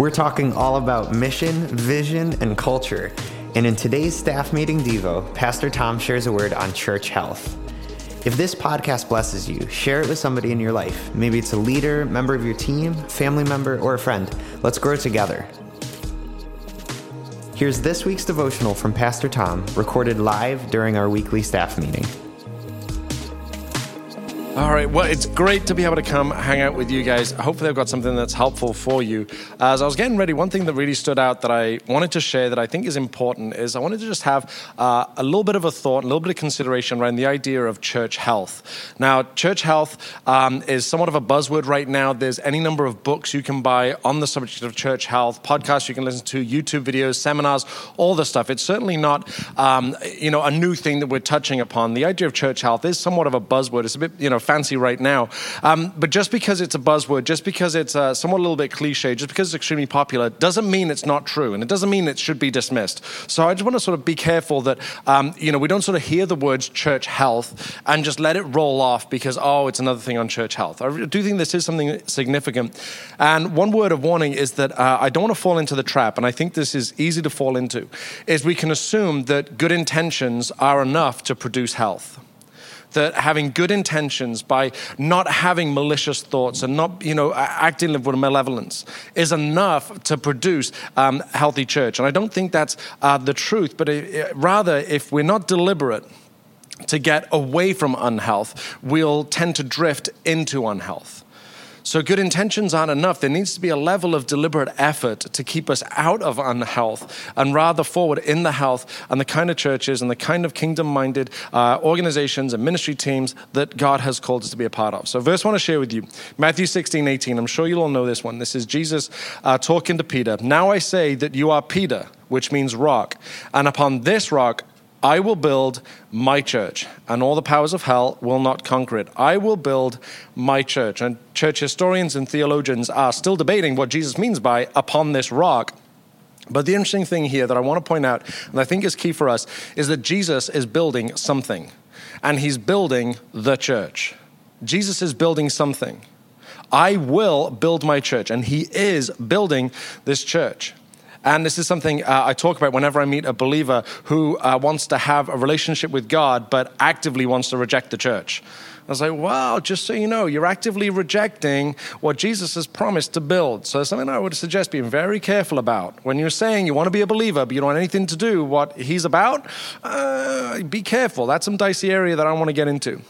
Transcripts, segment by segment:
We're talking all about mission, vision, and culture. And in today's staff meeting Devo, Pastor Tom shares a word on church health. If this podcast blesses you, share it with somebody in your life. Maybe it's a leader, member of your team, family member, or a friend. Let's grow together. Here's this week's devotional from Pastor Tom, recorded live during our weekly staff meeting. All right. Well, it's great to be able to come hang out with you guys. Hopefully, I've got something that's helpful for you. As I was getting ready, one thing that really stood out that I wanted to share that I think is important is I wanted to just have uh, a little bit of a thought, a little bit of consideration around the idea of church health. Now, church health um, is somewhat of a buzzword right now. There's any number of books you can buy on the subject of church health, podcasts you can listen to, YouTube videos, seminars, all the stuff. It's certainly not, um, you know, a new thing that we're touching upon. The idea of church health is somewhat of a buzzword. It's a bit, you know fancy right now. Um, but just because it's a buzzword, just because it's uh, somewhat a little bit cliche, just because it's extremely popular, doesn't mean it's not true, and it doesn't mean it should be dismissed. So I just want to sort of be careful that um, you know we don't sort of hear the words church health and just let it roll off because oh, it's another thing on church health. I do think this is something significant. And one word of warning is that uh, I don't want to fall into the trap, and I think this is easy to fall into, is we can assume that good intentions are enough to produce health that having good intentions by not having malicious thoughts and not, you know, acting with malevolence is enough to produce um, healthy church. And I don't think that's uh, the truth, but it, rather, if we're not deliberate, to get away from unhealth, we'll tend to drift into unhealth. So, good intentions aren't enough. There needs to be a level of deliberate effort to keep us out of unhealth and rather forward in the health and the kind of churches and the kind of kingdom minded uh, organizations and ministry teams that God has called us to be a part of. So, verse I want to share with you Matthew 16, 18. I'm sure you'll all know this one. This is Jesus uh, talking to Peter. Now I say that you are Peter, which means rock, and upon this rock I will build my church, and all the powers of hell will not conquer it. I will build my church. And church historians and theologians are still debating what Jesus means by upon this rock. But the interesting thing here that I want to point out, and I think is key for us, is that Jesus is building something, and he's building the church. Jesus is building something. I will build my church, and he is building this church. And this is something uh, I talk about whenever I meet a believer who uh, wants to have a relationship with God but actively wants to reject the church. I was like, wow, just so you know, you're actively rejecting what Jesus has promised to build. So, something I would suggest being very careful about. When you're saying you want to be a believer, but you don't want anything to do what he's about, uh, be careful. That's some dicey area that I want to get into.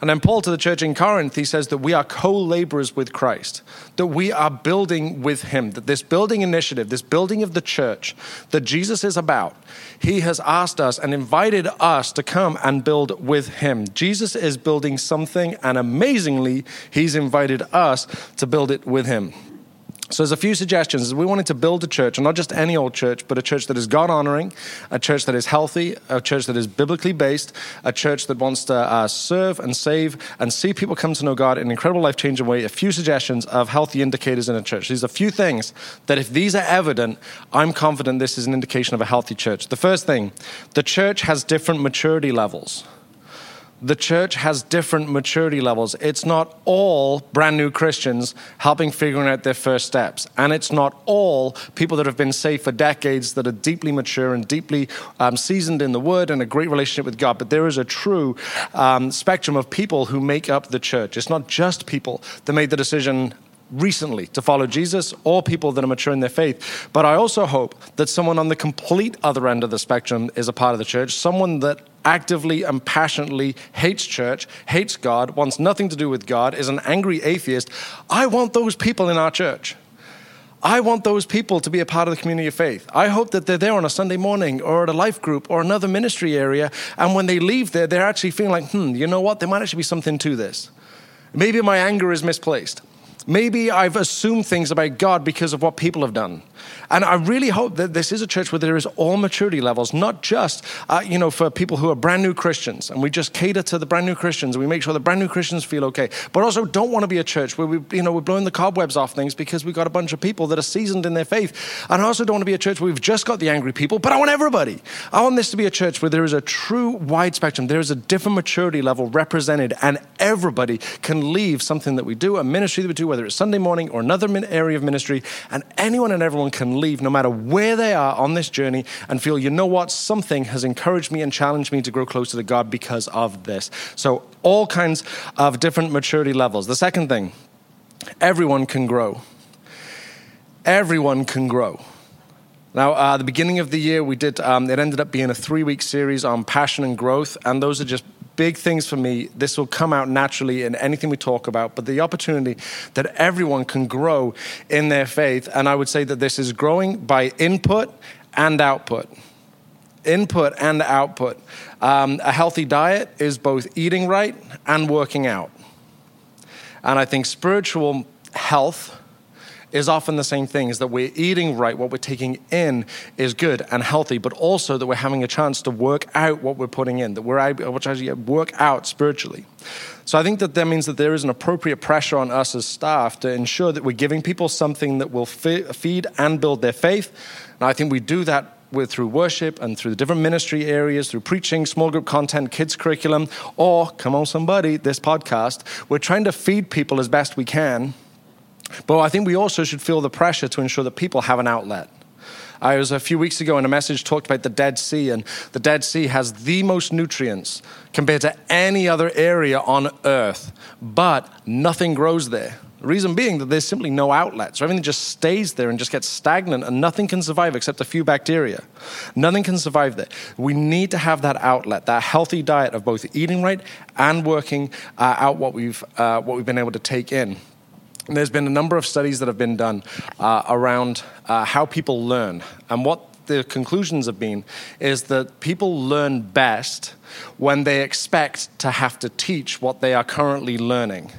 And then Paul to the church in Corinth, he says that we are co laborers with Christ, that we are building with him, that this building initiative, this building of the church that Jesus is about, he has asked us and invited us to come and build with him. Jesus is building something, and amazingly, he's invited us to build it with him. So there's a few suggestions. We wanted to build a church, and not just any old church, but a church that is God honoring, a church that is healthy, a church that is biblically based, a church that wants to uh, serve and save and see people come to know God in an incredible life changing way. A few suggestions of healthy indicators in a church. These are a few things that, if these are evident, I'm confident this is an indication of a healthy church. The first thing, the church has different maturity levels the church has different maturity levels. It's not all brand new Christians helping figuring out their first steps. And it's not all people that have been saved for decades that are deeply mature and deeply um, seasoned in the word and a great relationship with God. But there is a true um, spectrum of people who make up the church. It's not just people that made the decision recently to follow Jesus or people that are mature in their faith. But I also hope that someone on the complete other end of the spectrum is a part of the church, someone that actively and passionately hates church, hates God, wants nothing to do with God, is an angry atheist. I want those people in our church. I want those people to be a part of the community of faith. I hope that they're there on a Sunday morning or at a life group or another ministry area. And when they leave there, they're actually feeling like, hmm, you know what? There might actually be something to this. Maybe my anger is misplaced. Maybe I've assumed things about God because of what people have done. And I really hope that this is a church where there is all maturity levels, not just, uh, you know, for people who are brand new Christians. And we just cater to the brand new Christians and we make sure the brand new Christians feel okay. But also don't want to be a church where we, you know, we're blowing the cobwebs off things because we've got a bunch of people that are seasoned in their faith. And I also don't want to be a church where we've just got the angry people, but I want everybody. I want this to be a church where there is a true wide spectrum. There is a different maturity level represented and everybody can leave something that we do, a ministry that we do, whether it's Sunday morning or another area of ministry, and anyone and everyone can leave no matter where they are on this journey and feel, you know what, something has encouraged me and challenged me to grow closer to God because of this. So, all kinds of different maturity levels. The second thing, everyone can grow. Everyone can grow. Now, uh, the beginning of the year, we did, um, it ended up being a three week series on passion and growth, and those are just big things for me. This will come out naturally in anything we talk about, but the opportunity that everyone can grow in their faith. And I would say that this is growing by input and output. Input and output. Um, a healthy diet is both eating right and working out. And I think spiritual health is often the same thing is that we're eating right, what we're taking in is good and healthy, but also that we're having a chance to work out what we're putting in, that we're able to work out spiritually. So I think that that means that there is an appropriate pressure on us as staff to ensure that we're giving people something that will feed and build their faith. And I think we do that with through worship and through the different ministry areas, through preaching, small group content, kids curriculum, or come on somebody, this podcast. We're trying to feed people as best we can but I think we also should feel the pressure to ensure that people have an outlet. I was a few weeks ago in a message talked about the Dead Sea, and the Dead Sea has the most nutrients compared to any other area on earth, but nothing grows there. The reason being that there's simply no outlets. Everything just stays there and just gets stagnant, and nothing can survive except a few bacteria. Nothing can survive there. We need to have that outlet, that healthy diet of both eating right and working uh, out what we've, uh, what we've been able to take in. There's been a number of studies that have been done uh, around uh, how people learn. And what the conclusions have been is that people learn best when they expect to have to teach what they are currently learning.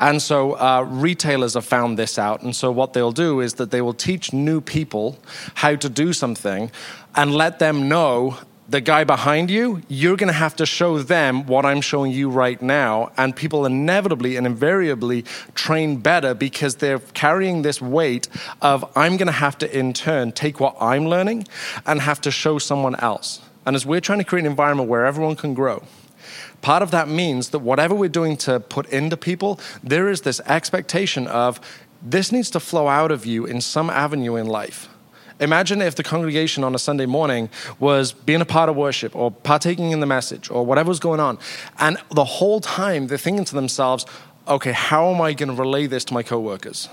And so uh, retailers have found this out. And so what they'll do is that they will teach new people how to do something and let them know the guy behind you, you're going to have to show them what I'm showing you right now. And people inevitably and invariably train better because they're carrying this weight of, I'm going to have to, in turn, take what I'm learning and have to show someone else. And as we're trying to create an environment where everyone can grow, part of that means that whatever we're doing to put into people, there is this expectation of this needs to flow out of you in some avenue in life. Imagine if the congregation on a Sunday morning was being a part of worship or partaking in the message or whatever was going on. And the whole time they're thinking to themselves, okay, how am I going to relay this to my coworkers?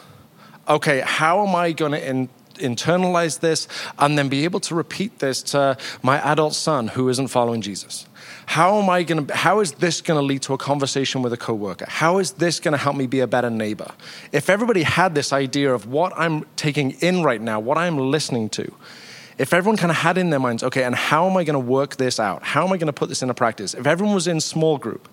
Okay, how am I going to in- internalize this and then be able to repeat this to my adult son who isn't following Jesus? How am I going to, how is this going to lead to a conversation with a coworker? How is this going to help me be a better neighbor? If everybody had this idea of what I'm taking in right now, what I'm listening to, if everyone kind of had in their minds, okay, and how am I going to work this out? How am I going to put this into practice? If everyone was in small group,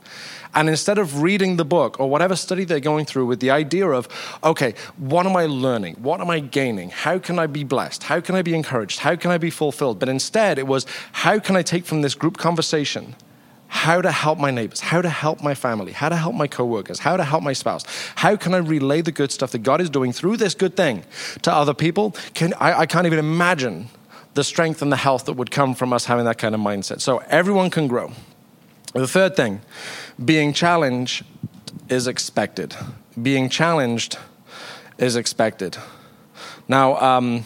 and instead of reading the book or whatever study they're going through with the idea of, okay, what am I learning? What am I gaining? How can I be blessed? How can I be encouraged? How can I be fulfilled? But instead, it was, how can I take from this group conversation how to help my neighbors, how to help my family, how to help my coworkers, how to help my spouse. How can I relay the good stuff that God is doing through this good thing to other people? Can, I, I can't even imagine the strength and the health that would come from us having that kind of mindset. So everyone can grow. The third thing, being challenged is expected. Being challenged is expected. Now, um,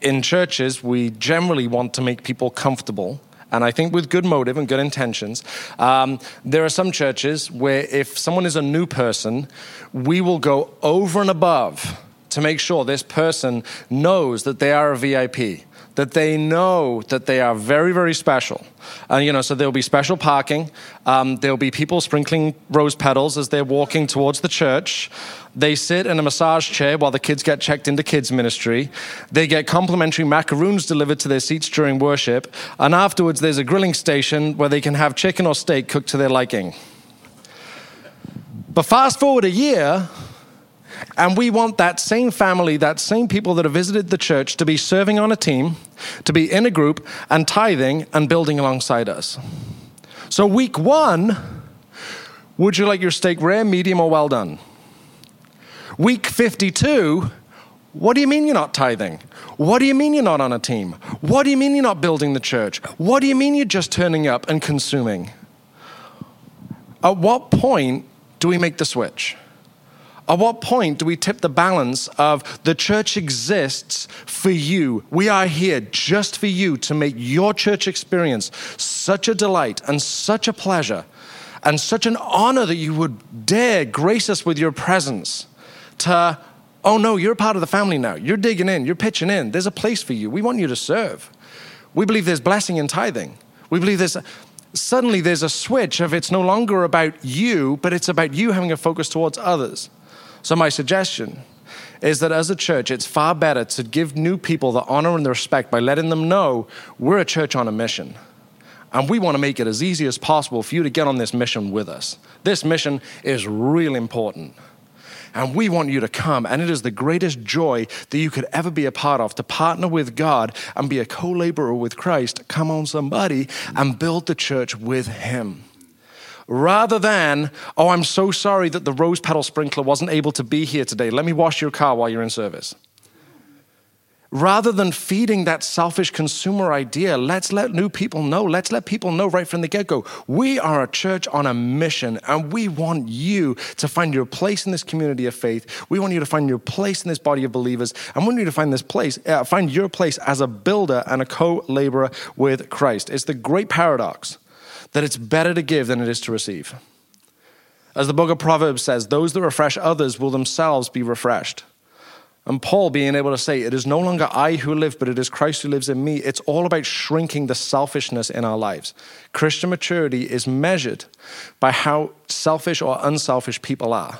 in churches, we generally want to make people comfortable and I think with good motive and good intentions. Um, there are some churches where if someone is a new person, we will go over and above to make sure this person knows that they are a VIP that they know that they are very, very special. And, you know, so there'll be special parking. Um, there'll be people sprinkling rose petals as they're walking towards the church. They sit in a massage chair while the kids get checked into kids' ministry. They get complimentary macaroons delivered to their seats during worship. And afterwards, there's a grilling station where they can have chicken or steak cooked to their liking. But fast forward a year, and we want that same family, that same people that have visited the church to be serving on a team, to be in a group and tithing and building alongside us. So, week one, would you like your steak rare, medium, or well done? Week 52, what do you mean you're not tithing? What do you mean you're not on a team? What do you mean you're not building the church? What do you mean you're just turning up and consuming? At what point do we make the switch? At what point do we tip the balance of the church exists for you? We are here just for you to make your church experience such a delight and such a pleasure and such an honor that you would dare grace us with your presence to, oh no, you're part of the family now. You're digging in, you're pitching in. There's a place for you. We want you to serve. We believe there's blessing in tithing. We believe there's suddenly there's a switch of it's no longer about you, but it's about you having a focus towards others. So, my suggestion is that as a church, it's far better to give new people the honor and the respect by letting them know we're a church on a mission. And we want to make it as easy as possible for you to get on this mission with us. This mission is really important. And we want you to come. And it is the greatest joy that you could ever be a part of to partner with God and be a co laborer with Christ. Come on, somebody, and build the church with Him rather than, oh, I'm so sorry that the rose petal sprinkler wasn't able to be here today. Let me wash your car while you're in service. Rather than feeding that selfish consumer idea, let's let new people know. Let's let people know right from the get go. We are a church on a mission, and we want you to find your place in this community of faith. We want you to find your place in this body of believers, and we want you to find this place, uh, find your place as a builder and a co laborer with Christ. It's the great paradox that it's better to give than it is to receive. As the book of Proverbs says, those that refresh others will themselves be refreshed. And Paul being able to say, It is no longer I who live, but it is Christ who lives in me. It's all about shrinking the selfishness in our lives. Christian maturity is measured by how selfish or unselfish people are.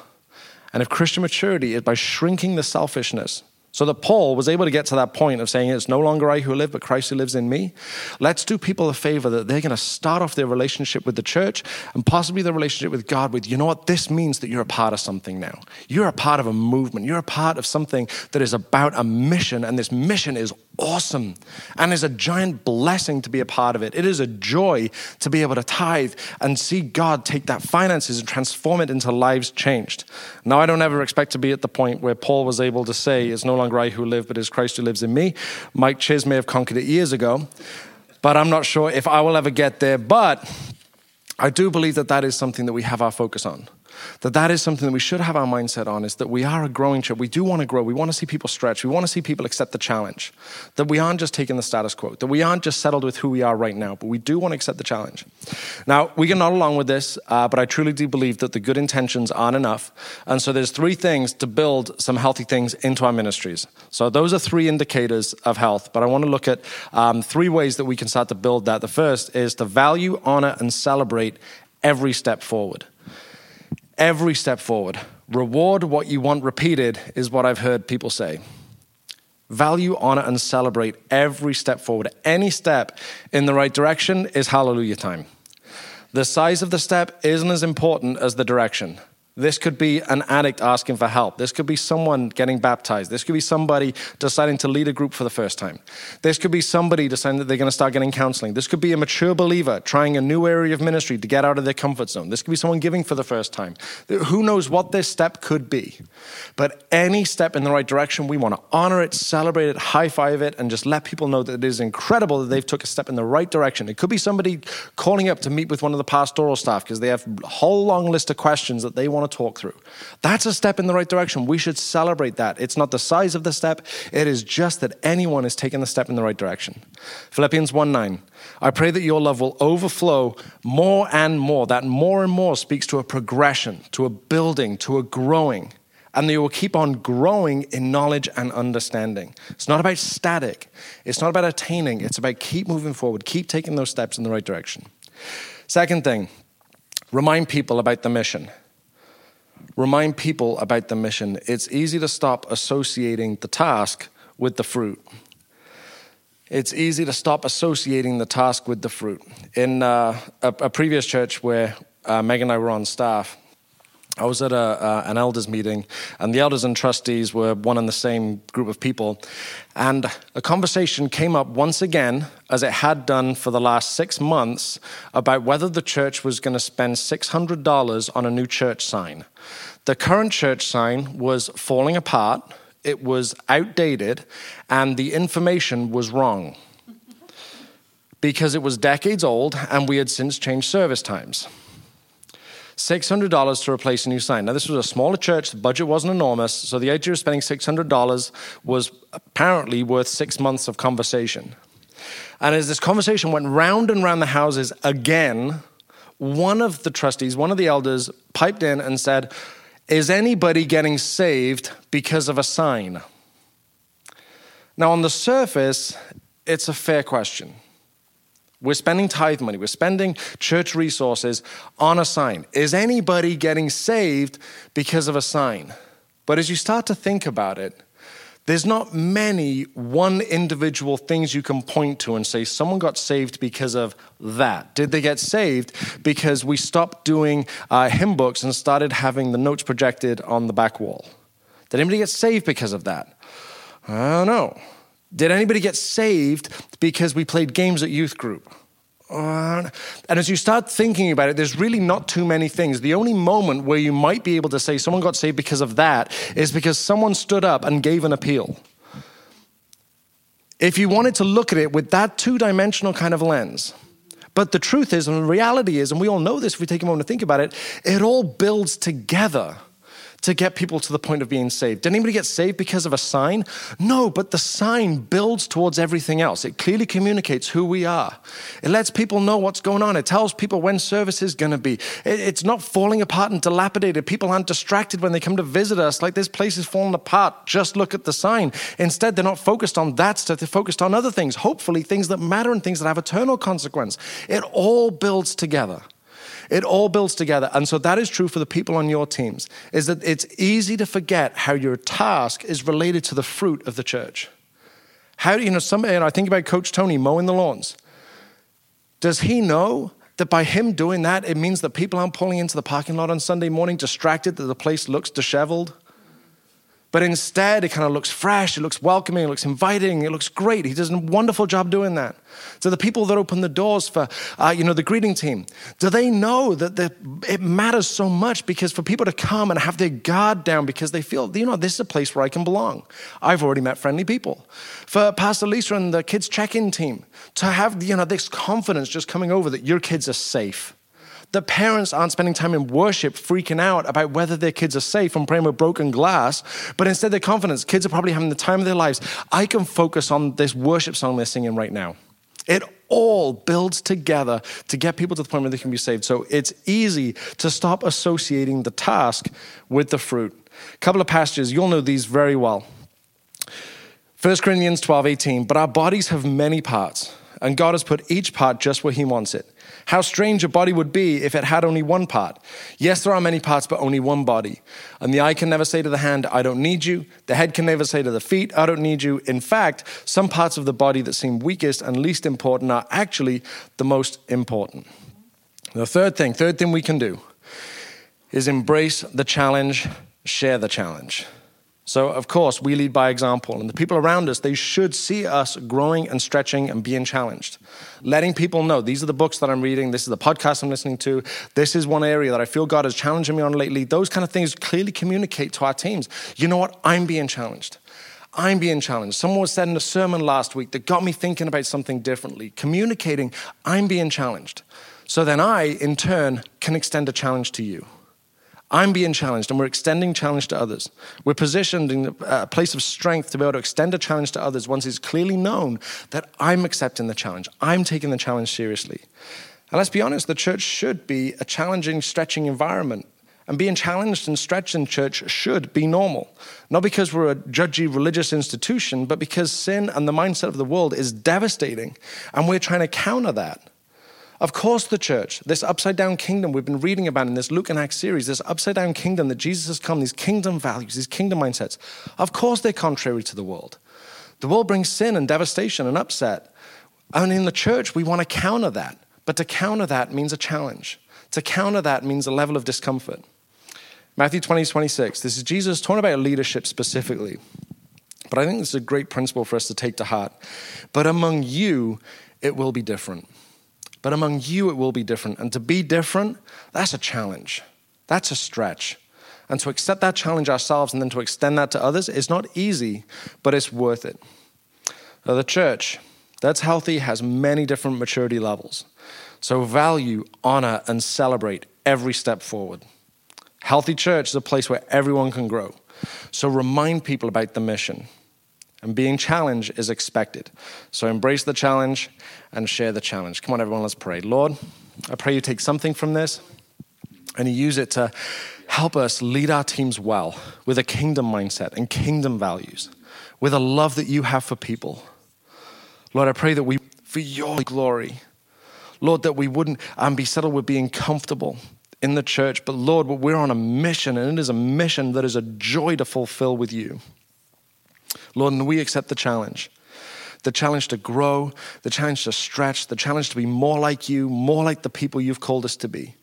And if Christian maturity is by shrinking the selfishness, so that Paul was able to get to that point of saying, It's no longer I who live, but Christ who lives in me. Let's do people a favor that they're going to start off their relationship with the church and possibly their relationship with God with, you know what, this means that you're a part of something now. You're a part of a movement. You're a part of something that is about a mission, and this mission is awesome and is a giant blessing to be a part of it. It is a joy to be able to tithe and see God take that finances and transform it into lives changed. Now, I don't ever expect to be at the point where Paul was able to say, It's no longer I who live, but it's Christ who lives in me. Mike Chiz may have conquered it years ago, but I'm not sure if I will ever get there. But I do believe that that is something that we have our focus on that that is something that we should have our mindset on is that we are a growing church. We do want to grow. We want to see people stretch. We want to see people accept the challenge. That we aren't just taking the status quo. That we aren't just settled with who we are right now, but we do want to accept the challenge. Now, we can nod along with this, uh, but I truly do believe that the good intentions aren't enough. And so there's three things to build some healthy things into our ministries. So those are three indicators of health, but I want to look at um, three ways that we can start to build that. The first is to value, honor, and celebrate every step forward every step forward. Reward what you want repeated, is what I've heard people say. Value, honor, and celebrate every step forward. Any step in the right direction is hallelujah time. The size of the step isn't as important as the direction. This could be an addict asking for help. This could be someone getting baptized. This could be somebody deciding to lead a group for the first time. This could be somebody deciding that they're going to start getting counseling. This could be a mature believer trying a new area of ministry to get out of their comfort zone. This could be someone giving for the first time. Who knows what this step could be? But any step in the right direction, we want to honor it, celebrate it, high five it, and just let people know that it is incredible that they've took a step in the right direction. It could be somebody calling up to meet with one of the pastoral staff because they have a whole long list of questions that they want want to talk through. That's a step in the right direction. We should celebrate that. It's not the size of the step, it is just that anyone is taking the step in the right direction. Philippians 1 9. I pray that your love will overflow more and more. That more and more speaks to a progression, to a building, to a growing and they will keep on growing in knowledge and understanding. It's not about static, it's not about attaining, it's about keep moving forward, keep taking those steps in the right direction. Second thing, remind people about the mission remind people about the mission. It's easy to stop associating the task with the fruit. It's easy to stop associating the task with the fruit. In uh, a, a, previous church where uh, Meg and I were on staff, I was at a, uh, an elders meeting, and the elders and trustees were one and the same group of people. And a conversation came up once again, as it had done for the last six months, about whether the church was going to spend $600 on a new church sign. The current church sign was falling apart, it was outdated, and the information was wrong because it was decades old and we had since changed service times. $600 to replace a new sign. Now, this was a smaller church, the budget wasn't enormous, so the idea of spending $600 was apparently worth six months of conversation. And as this conversation went round and round the houses again, one of the trustees, one of the elders, piped in and said, Is anybody getting saved because of a sign? Now, on the surface, it's a fair question. We're spending tithe money, we're spending church resources on a sign. Is anybody getting saved because of a sign? But as you start to think about it, there's not many one individual things you can point to and say, someone got saved because of that. Did they get saved because we stopped doing uh, hymn books and started having the notes projected on the back wall? Did anybody get saved because of that? I don't know. Did anybody get saved because we played games at youth group? Uh, and as you start thinking about it, there's really not too many things. The only moment where you might be able to say someone got saved because of that is because someone stood up and gave an appeal. If you wanted to look at it with that two dimensional kind of lens, but the truth is, and the reality is, and we all know this if we take a moment to think about it, it all builds together to get people to the point of being saved. Did anybody get saved because of a sign? No, but the sign builds towards everything else. It clearly communicates who we are. It lets people know what's going on. It tells people when service is going to be. It's not falling apart and dilapidated. People aren't distracted when they come to visit us like this place is falling apart. Just look at the sign. Instead, they're not focused on that stuff. They're focused on other things, hopefully things that matter and things that have eternal consequence. It all builds together. It all builds together. And so that is true for the people on your teams, is that it's easy to forget how your task is related to the fruit of the church. How do you know, some, know, I think about Coach Tony mowing the lawns. Does he know that by him doing that, it means that people aren't pulling into the parking lot on Sunday morning distracted that the place looks disheveled? But instead, it kind of looks fresh, it looks welcoming, it looks inviting, it looks great. He does a wonderful job doing that. So the people that open the doors for, uh, you know, the greeting team, do they know that the, it matters so much because for people to come and have their guard down because they feel, you know, this is a place where I can belong. I've already met friendly people. For Pastor Lisa and the kids check-in team, to have, you know, this confidence just coming over that your kids are safe the parents aren't spending time in worship freaking out about whether their kids are safe and praying with broken glass, but instead they're confident. Kids are probably having the time of their lives. I can focus on this worship song they're singing right now. It all builds together to get people to the point where they can be saved. So it's easy to stop associating the task with the fruit. A couple of passages, you'll know these very well. 1 Corinthians 12, 18. But our bodies have many parts, and God has put each part just where He wants it. How strange a body would be if it had only one part. Yes, there are many parts, but only one body. And the eye can never say to the hand, I don't need you. The head can never say to the feet, I don't need you. In fact, some parts of the body that seem weakest and least important are actually the most important. The third thing, third thing we can do is embrace the challenge, share the challenge. So, of course, we lead by example, and the people around us, they should see us growing and stretching and being challenged. Letting people know these are the books that I'm reading, this is the podcast I'm listening to, this is one area that I feel God is challenging me on lately. Those kind of things clearly communicate to our teams. You know what? I'm being challenged. I'm being challenged. Someone was said in a sermon last week that got me thinking about something differently, communicating, I'm being challenged. So then I, in turn, can extend a challenge to you. I'm being challenged and we're extending challenge to others. We're positioned in a place of strength to be able to extend a challenge to others once it's clearly known that I'm accepting the challenge. I'm taking the challenge seriously. And let's be honest, the church should be a challenging, stretching environment. And being challenged and stretched in church should be normal. Not because we're a judgy religious institution, but because sin and the mindset of the world is devastating. And we're trying to counter that. Of course, the church, this upside down kingdom we've been reading about in this Luke and Acts series, this upside down kingdom that Jesus has come, these kingdom values, these kingdom mindsets, of course they're contrary to the world. The world brings sin and devastation and upset. And in the church, we want to counter that. But to counter that means a challenge. To counter that means a level of discomfort. Matthew 20, 26. This is Jesus talking about leadership specifically. But I think this is a great principle for us to take to heart. But among you, it will be different. But among you, it will be different. And to be different, that's a challenge. That's a stretch. And to accept that challenge ourselves and then to extend that to others is not easy, but it's worth it. Now, the church that's healthy has many different maturity levels. So value, honor, and celebrate every step forward. Healthy church is a place where everyone can grow. So remind people about the mission. And being challenged is expected. So embrace the challenge and share the challenge. Come on, everyone, let's pray. Lord, I pray you take something from this and you use it to help us lead our teams well with a kingdom mindset and kingdom values, with a love that you have for people. Lord, I pray that we, for your glory, Lord, that we wouldn't um, be settled with being comfortable in the church, but Lord, we're on a mission, and it is a mission that is a joy to fulfill with you. Lord, and we accept the challenge the challenge to grow, the challenge to stretch, the challenge to be more like you, more like the people you've called us to be.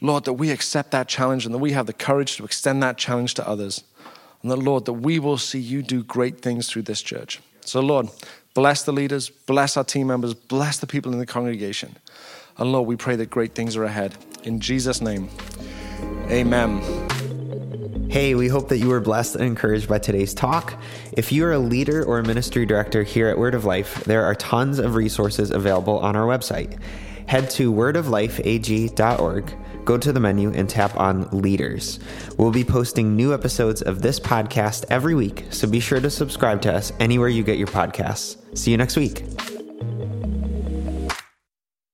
Lord, that we accept that challenge and that we have the courage to extend that challenge to others. And that, Lord, that we will see you do great things through this church. So, Lord, bless the leaders, bless our team members, bless the people in the congregation. And Lord, we pray that great things are ahead. In Jesus' name, amen. Hey, we hope that you were blessed and encouraged by today's talk. If you are a leader or a ministry director here at Word of Life, there are tons of resources available on our website. Head to wordoflifeag.org, go to the menu, and tap on Leaders. We'll be posting new episodes of this podcast every week, so be sure to subscribe to us anywhere you get your podcasts. See you next week.